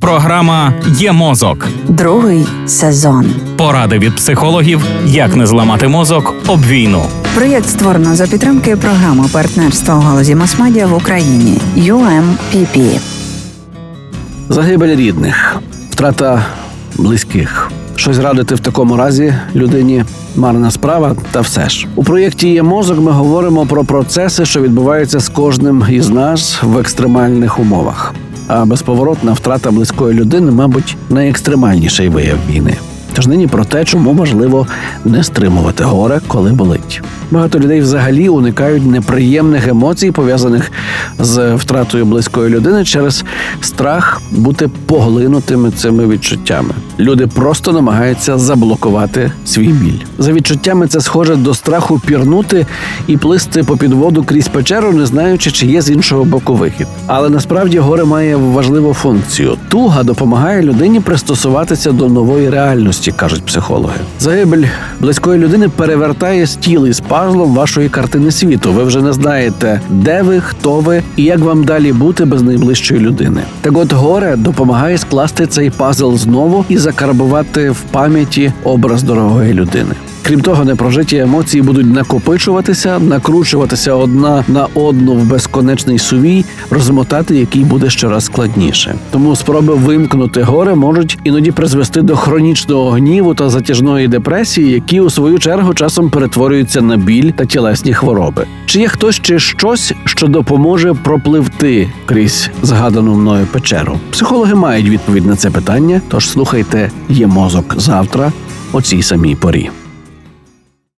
Програма Є мозок. Другий сезон. Поради від психологів, як не зламати мозок об війну. Проєкт створено за підтримки програми партнерства у галузі масмедіа в Україні UMPP. Загибель рідних, втрата близьких. Щось радити в такому разі людині марна справа, та все ж у проєкті є мозок. Ми говоримо про процеси, що відбуваються з кожним із нас в екстремальних умовах. А безповоротна втрата близької людини, мабуть, найекстремальніший вияв війни. Тож нині про те, чому важливо не стримувати горе, коли болить. Багато людей взагалі уникають неприємних емоцій, пов'язаних з втратою близької людини через страх бути поглинутими цими відчуттями. Люди просто намагаються заблокувати свій біль. За відчуттями це схоже до страху пірнути і плисти по підводу крізь печеру, не знаючи, чи є з іншого боку вихід. Але насправді горе має важливу функцію. Туга допомагає людині пристосуватися до нової реальності, кажуть психологи. Загибель близької людини перевертає стіл із пазлом вашої картини світу. Ви вже не знаєте, де ви, хто ви і як вам далі бути без найближчої людини. Так от горе допомагає скласти цей пазл знову і закарбувати в пам'яті образ дорогої людини. Крім того, непрожиті емоції будуть накопичуватися, накручуватися одна на одну в безконечний сувій, розмотати який буде щораз складніше. Тому спроби вимкнути горе можуть іноді призвести до хронічного гніву та затяжної депресії, які у свою чергу часом перетворюються на біль та тілесні хвороби. Чи є хтось чи щось, що допоможе пропливти крізь згадану мною печеру? Психологи мають відповідь на це питання. Тож слухайте, є мозок завтра о цій самій порі.